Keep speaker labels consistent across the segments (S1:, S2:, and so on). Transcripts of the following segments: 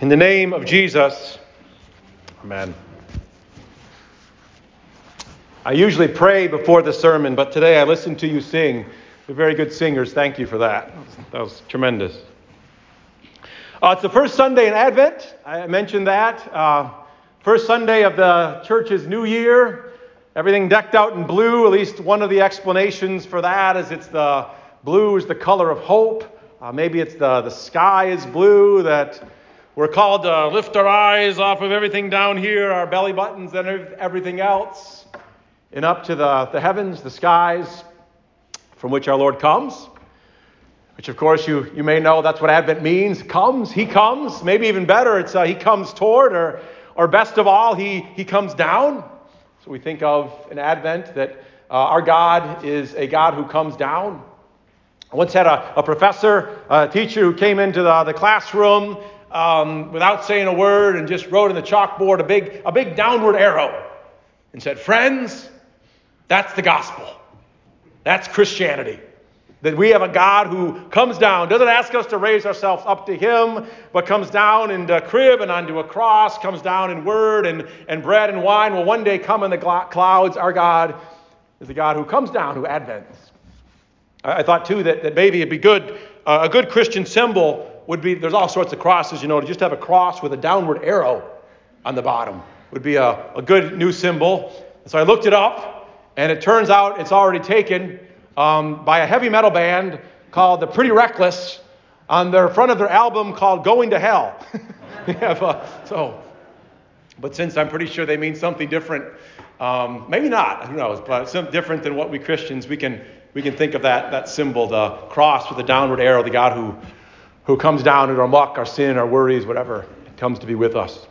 S1: In the name of Jesus, amen. I usually pray before the sermon, but today I listened to you sing. You're very good singers. Thank you for that. That was tremendous. Uh, it's the first Sunday in Advent. I mentioned that. Uh, first Sunday of the church's new year. Everything decked out in blue. At least one of the explanations for that is it's the blue is the color of hope. Uh, maybe it's the, the sky is blue that we're called to lift our eyes off of everything down here, our belly buttons and everything else, and up to the, the heavens, the skies, from which our Lord comes. Which, of course, you, you may know that's what Advent means. Comes, He comes. Maybe even better, it's uh, He comes toward, or, or best of all, He, he comes down. So we think of an Advent that uh, our God is a God who comes down. I once had a, a professor, a teacher who came into the, the classroom um, without saying a word and just wrote in the chalkboard a big, a big downward arrow and said, Friends, that's the gospel. That's Christianity. That we have a God who comes down, doesn't ask us to raise ourselves up to Him, but comes down in the crib and onto a cross, comes down in word and, and bread and wine. Will one day come in the clouds. Our God is the God who comes down, who advents. I, I thought too that, that maybe it'd be good, uh, a good Christian symbol would be there's all sorts of crosses, you know, to just have a cross with a downward arrow on the bottom would be a, a good new symbol. And so I looked it up, and it turns out it's already taken um, by a heavy metal band called The Pretty Reckless on their front of their album called Going to Hell. have, uh, so, but since I'm pretty sure they mean something different, um, maybe not, who knows, but something different than what we Christians, we can, we can think of that, that symbol, the cross with the downward arrow, the God who who comes down in our muck, our sin, our worries, whatever, comes to be with us.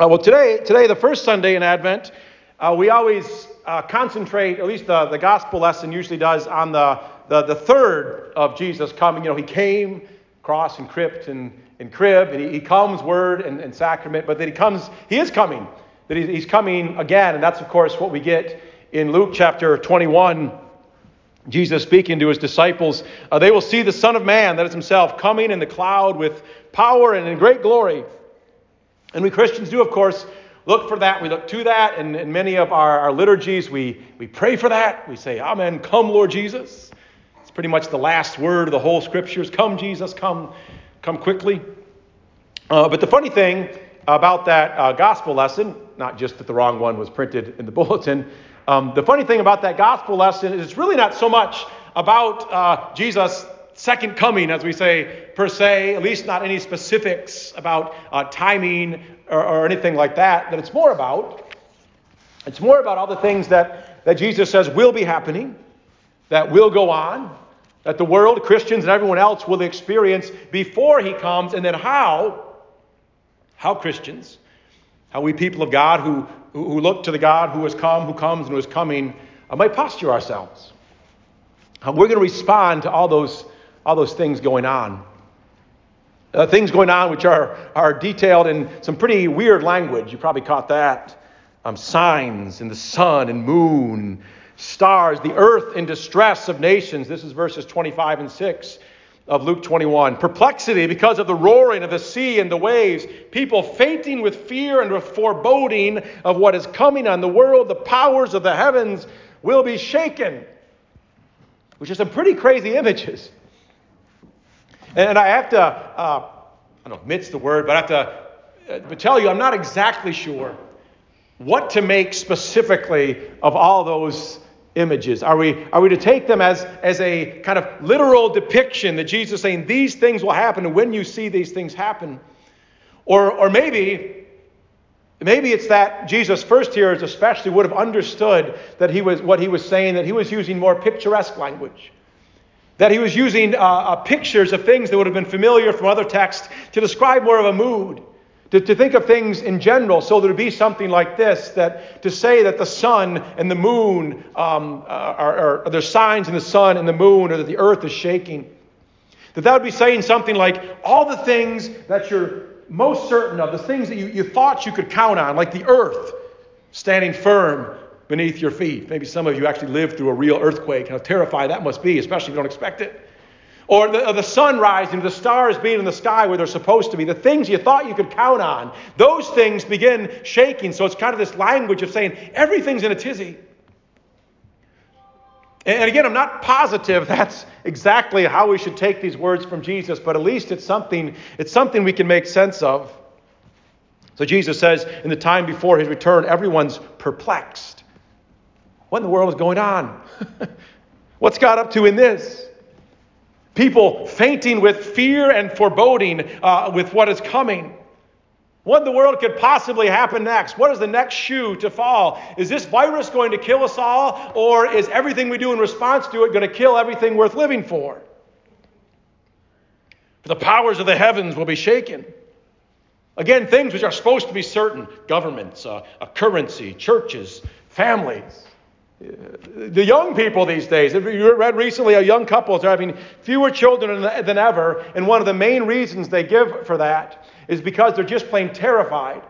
S1: Uh, well, today, today, the first Sunday in Advent, uh, we always uh, concentrate, at least the, the gospel lesson usually does, on the, the, the third of Jesus coming. You know, he came, cross and crypt and, and crib, and he, he comes, word and, and sacrament, but then he comes, he is coming, that he, he's coming again, and that's, of course, what we get in Luke chapter 21 Jesus speaking to his disciples, uh, they will see the Son of Man, that is himself, coming in the cloud with power and in great glory. And we Christians do, of course, look for that. We look to that. And in many of our, our liturgies, we, we pray for that. We say, Amen, come, Lord Jesus. It's pretty much the last word of the whole scriptures. Come, Jesus, come, come quickly. Uh, but the funny thing about that uh, gospel lesson, not just that the wrong one was printed in the bulletin, um, the funny thing about that gospel lesson is it's really not so much about uh, Jesus' second coming, as we say, per se, at least not any specifics about uh, timing or, or anything like that, that it's more about. It's more about all the things that, that Jesus says will be happening, that will go on, that the world, Christians, and everyone else will experience before he comes, and then how, how Christians, how we people of God who who, look to the God who has come, who comes, and who is coming, uh, might posture ourselves. How we're going to respond to all those, all those things going on. Uh, things going on which are, are detailed in some pretty weird language. You probably caught that. Um, signs in the sun and moon, stars, the earth in distress of nations. This is verses 25 and 6 of Luke 21. Perplexity because of the roaring of the sea and the waves, people fainting with fear and with foreboding of what is coming on the world. The powers of the heavens will be shaken, which are some pretty crazy images. And I have to, uh, I don't know, admit's the word, but I have to uh, tell you, I'm not exactly sure what to make specifically of all those images? Are we, are we to take them as, as a kind of literal depiction that Jesus is saying these things will happen and when you see these things happen? Or, or maybe, maybe it's that Jesus' first hearers especially would have understood that he was, what he was saying, that he was using more picturesque language. That he was using uh, uh, pictures of things that would have been familiar from other texts to describe more of a mood. To, to think of things in general, so there would be something like this that to say that the sun and the moon um, are, are, are there's signs in the sun and the moon, or that the earth is shaking. That that would be saying something like all the things that you're most certain of, the things that you, you thought you could count on, like the earth standing firm beneath your feet. Maybe some of you actually lived through a real earthquake. How terrifying that must be, especially if you don't expect it. Or the, or the sun rising, the stars being in the sky where they're supposed to be, the things you thought you could count on, those things begin shaking. So it's kind of this language of saying everything's in a tizzy. And again, I'm not positive that's exactly how we should take these words from Jesus, but at least it's something, it's something we can make sense of. So Jesus says, in the time before his return, everyone's perplexed. What in the world is going on? What's God up to in this? People fainting with fear and foreboding uh, with what is coming. What in the world could possibly happen next? What is the next shoe to fall? Is this virus going to kill us all, or is everything we do in response to it going to kill everything worth living for? For the powers of the heavens will be shaken. Again, things which are supposed to be certain governments, uh, a currency, churches, families. The young people these days, you read recently, a young couple is having fewer children than ever, and one of the main reasons they give for that is because they're just plain terrified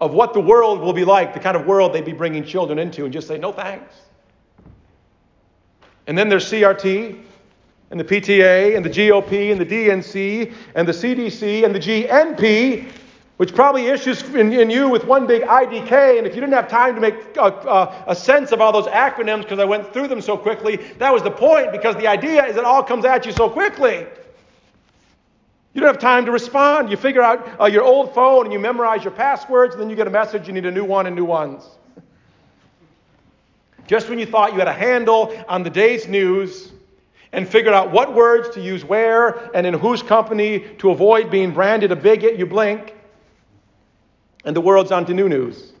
S1: of what the world will be like, the kind of world they'd be bringing children into, and just say, no thanks. And then there's CRT, and the PTA, and the GOP, and the DNC, and the CDC, and the GNP, which probably issues in, in, you with one big IDK. And if you didn't have time to make a, a, a sense of all those acronyms because I went through them so quickly, that was the point because the idea is it all comes at you so quickly. You don't have time to respond. You figure out uh, your old phone and you memorize your passwords, and then you get a message you need a new one and new ones. Just when you thought you had a handle on the day's news and figured out what words to use where and in whose company to avoid being branded a bigot, you blink and the world's onto new news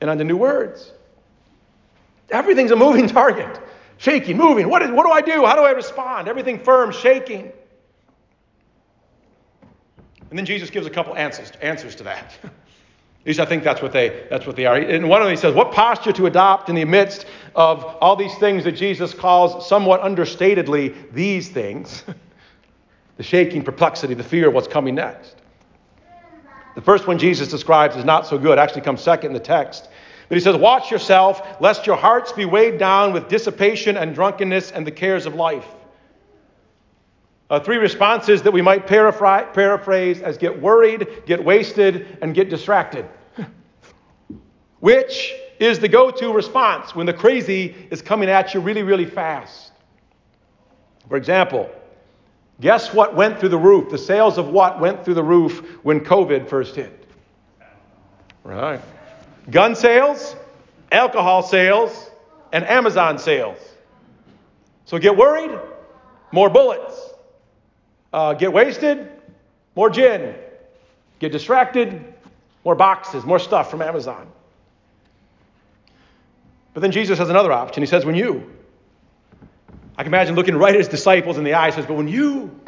S1: and onto new words. Everything's a moving target. Shaking, moving. What, is, what do I do? How do I respond? Everything firm, shaking. And then Jesus gives a couple answers, answers to that. At least I think that's what they that's what they are. And one of them he says, what posture to adopt in the midst of all these things that Jesus calls somewhat understatedly these things. the shaking, perplexity, the fear of what's coming next. The first one Jesus describes is not so good, actually comes second in the text. But he says, Watch yourself, lest your hearts be weighed down with dissipation and drunkenness and the cares of life. Uh, three responses that we might paraphrase as get worried, get wasted, and get distracted. Which is the go to response when the crazy is coming at you really, really fast? For example, Guess what went through the roof? The sales of what went through the roof when COVID first hit? Right. Gun sales, alcohol sales, and Amazon sales. So get worried, more bullets. Uh, get wasted, more gin. Get distracted, more boxes, more stuff from Amazon. But then Jesus has another option. He says, when you I can imagine looking right at his disciples in the eyes, says, But when you,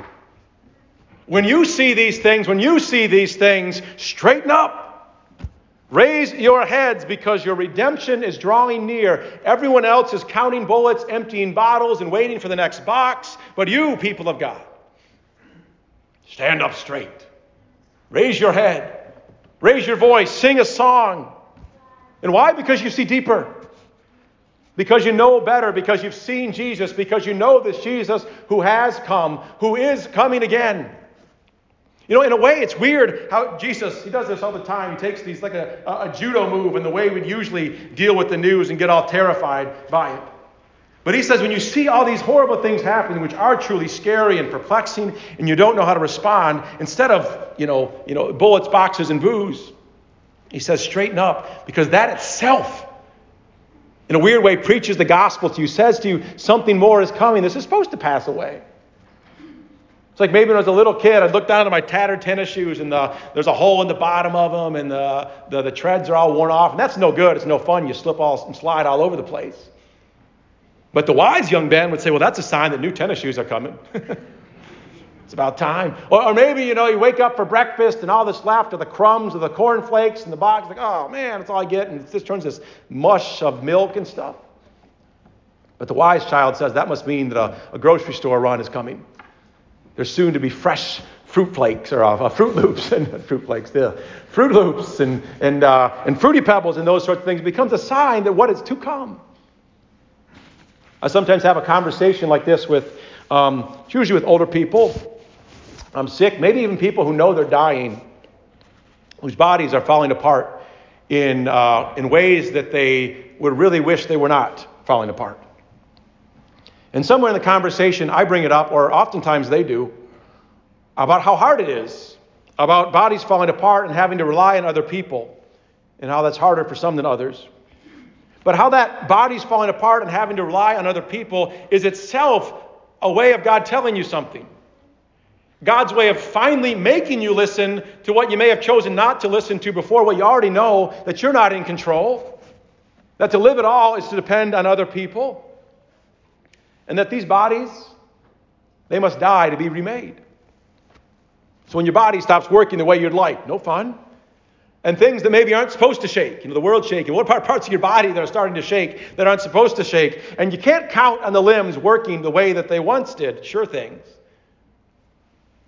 S1: when you see these things, when you see these things, straighten up. Raise your heads because your redemption is drawing near. Everyone else is counting bullets, emptying bottles, and waiting for the next box. But you, people of God, stand up straight. Raise your head. Raise your voice. Sing a song. And why? Because you see deeper because you know better, because you've seen Jesus, because you know this Jesus who has come, who is coming again. You know, in a way, it's weird how Jesus, he does this all the time. He takes these like a, a, judo move in the way we'd usually deal with the news and get all terrified by it. But he says when you see all these horrible things happening, which are truly scary and perplexing, and you don't know how to respond, instead of, you know, you know bullets, boxes, and booze, he says straighten up because that itself in a weird way, preaches the gospel to you, says to you, something more is coming. This is supposed to pass away. It's like maybe when I was a little kid, I'd look down at my tattered tennis shoes and the, there's a hole in the bottom of them and the, the, the treads are all worn off. And that's no good. It's no fun. You slip all and slide all over the place. But the wise young Ben would say, well, that's a sign that new tennis shoes are coming. It's about time. Or, or, maybe, you know, you wake up for breakfast and all that's left are the crumbs of the cornflakes in the box. Like, oh man, that's all I get. And it just turns this mush of milk and stuff. But the wise child says that must mean that a, a grocery store run is coming. There's soon to be fresh fruit flakes or uh, fruit loops and fruit flakes, the fruit loops and, and, uh, and fruity pebbles and those sorts of things becomes a sign that what is to come. I sometimes have a conversation like this with Um, usually with older people, um, sick, maybe even people who know they're dying, whose bodies are falling apart in, uh, in ways that they would really wish they were not falling apart. And somewhere in the conversation, I bring it up, or oftentimes they do, about how hard it is, about bodies falling apart and having to rely on other people, and how that's harder for some than others. But how that body's falling apart and having to rely on other people is itself a way of God telling you something. God's way of finally making you listen to what you may have chosen not to listen to before, what you already know that you're not in control, that to live at all is to depend on other people, and that these bodies, they must die to be remade. So when your body stops working the way you'd like, no fun. And things that maybe aren't supposed to shake, you know, the world's shaking. What parts of your body that are starting to shake that aren't supposed to shake? And you can't count on the limbs working the way that they once did. Sure things.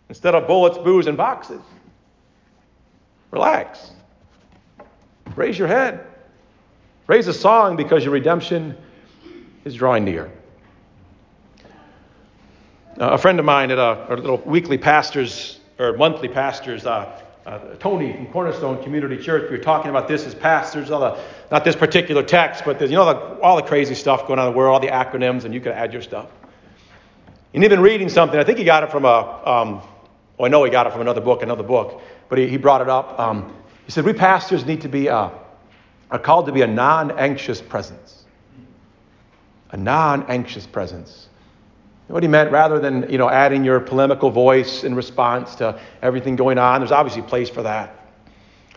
S1: Instead of bullets, booze, and boxes. Relax. Raise your head. Raise a song because your redemption is drawing near. Uh, a friend of mine at a, little weekly pastors or monthly pastors, uh, uh, Tony from Cornerstone Community Church. We were talking about this as pastors, all the, not this particular text, but you know the, all the crazy stuff going on in the world, all the acronyms, and you could add your stuff. And he'd been reading something. I think he got it from a. Um, well, I know he got it from another book, another book, but he, he brought it up. Um, he said we pastors need to be uh, are called to be a non-anxious presence. A non-anxious presence. What he meant, rather than you know adding your polemical voice in response to everything going on, there's obviously a place for that.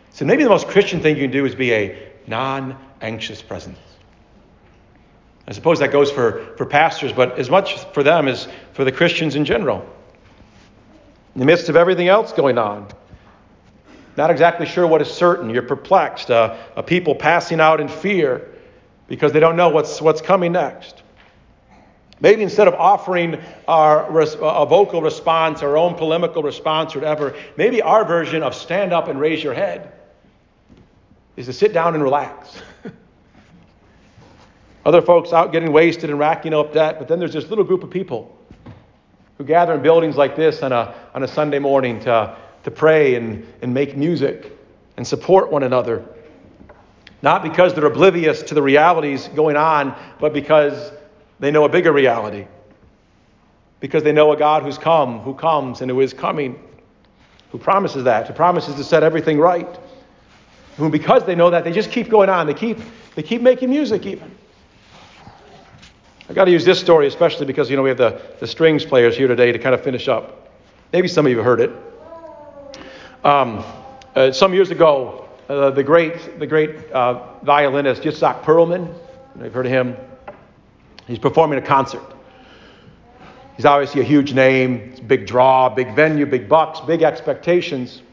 S1: So maybe the most Christian thing you can do is be a non-anxious presence. I suppose that goes for, for pastors, but as much for them as for the Christians in general. In the midst of everything else going on, not exactly sure what is certain, you're perplexed, uh, people passing out in fear because they don't know what's, what's coming next. Maybe instead of offering our, a vocal response, our own polemical response, or whatever, maybe our version of stand up and raise your head is to sit down and relax. Other folks out getting wasted and racking up debt, but then there's this little group of people who gather in buildings like this on a, on a Sunday morning to, to pray and, and make music and support one another. Not because they're oblivious to the realities going on, but because they know a bigger reality because they know a God who's come, who comes, and who is coming, who promises that, who promises to set everything right. Who, because they know that, they just keep going on. They keep, they keep making music even. I got to use this story especially because you know we have the, the strings players here today to kind of finish up. Maybe some of you have heard it. Um, uh, some years ago, uh, the great the great uh, violinist Itzhak Perlman, you've heard of him. He's performing a concert. He's obviously a huge name, it's a big draw, big venue, big bucks, big expectations.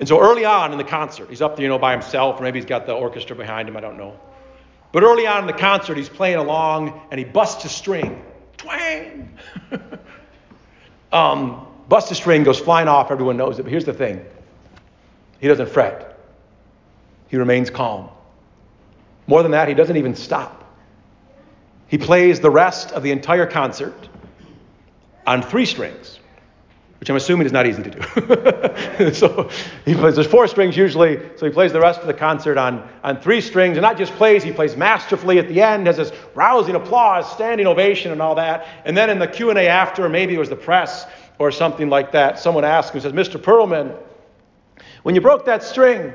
S1: And so early on in the concert, he's up there, you know, by himself, or maybe he's got the orchestra behind him, I don't know. But early on in the concert, he's playing along and he busts a string. Twang! um, busts a string, goes flying off, everyone knows it. But here's the thing he doesn't fret, he remains calm. More than that, he doesn't even stop. He plays the rest of the entire concert on three strings, which I'm assuming is not easy to do. so he plays, there's four strings usually, so he plays the rest of the concert on, on three strings, and not just plays, he plays masterfully at the end, has this rousing applause, standing ovation, and all that. And then in the Q&A after, maybe it was the press or something like that, someone asked him, says, Mr. Perlman, when you broke that string,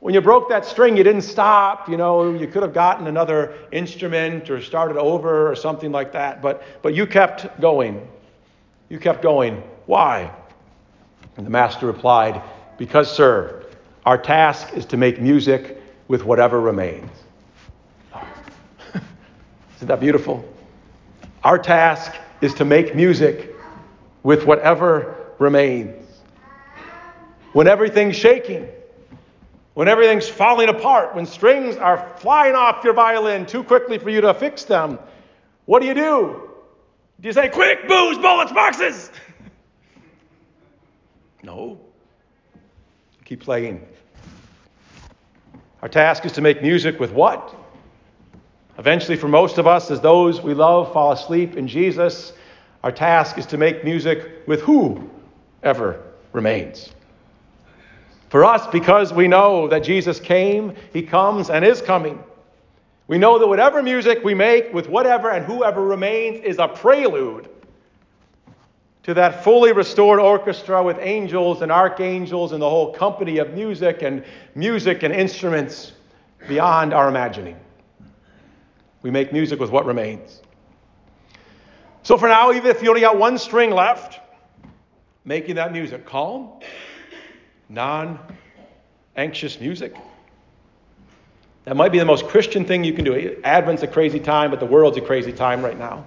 S1: when you broke that string, you didn't stop. You know, you could have gotten another instrument or started over or something like that, but, but you kept going. You kept going. Why? And the master replied, Because, sir, our task is to make music with whatever remains. Isn't that beautiful? Our task is to make music with whatever remains. When everything's shaking, when everything's falling apart, when strings are flying off your violin too quickly for you to fix them, what do you do? Do you say, quick, booze, bullets, boxes? no. Keep playing. Our task is to make music with what? Eventually, for most of us, as those we love fall asleep in Jesus, our task is to make music with who ever remains. For us, because we know that Jesus came, He comes, and is coming, we know that whatever music we make with whatever and whoever remains is a prelude to that fully restored orchestra with angels and archangels and the whole company of music and music and instruments beyond our imagining. We make music with what remains. So for now, even if you only got one string left, making that music calm, non anxious music. That might be the most Christian thing you can do. Advent's a crazy time, but the world's a crazy time right now.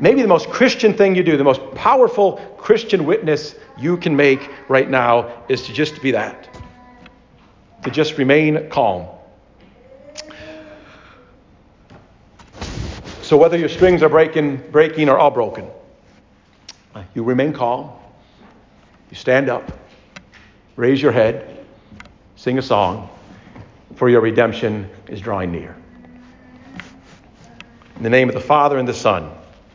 S1: Maybe the most Christian thing you do, the most powerful Christian witness you can make right now is to just be that. To just remain calm. So whether your strings are breaking, breaking or all broken, you remain calm. You stand up, raise your head, sing a song, for your redemption is drawing near. In the name of the Father and the Son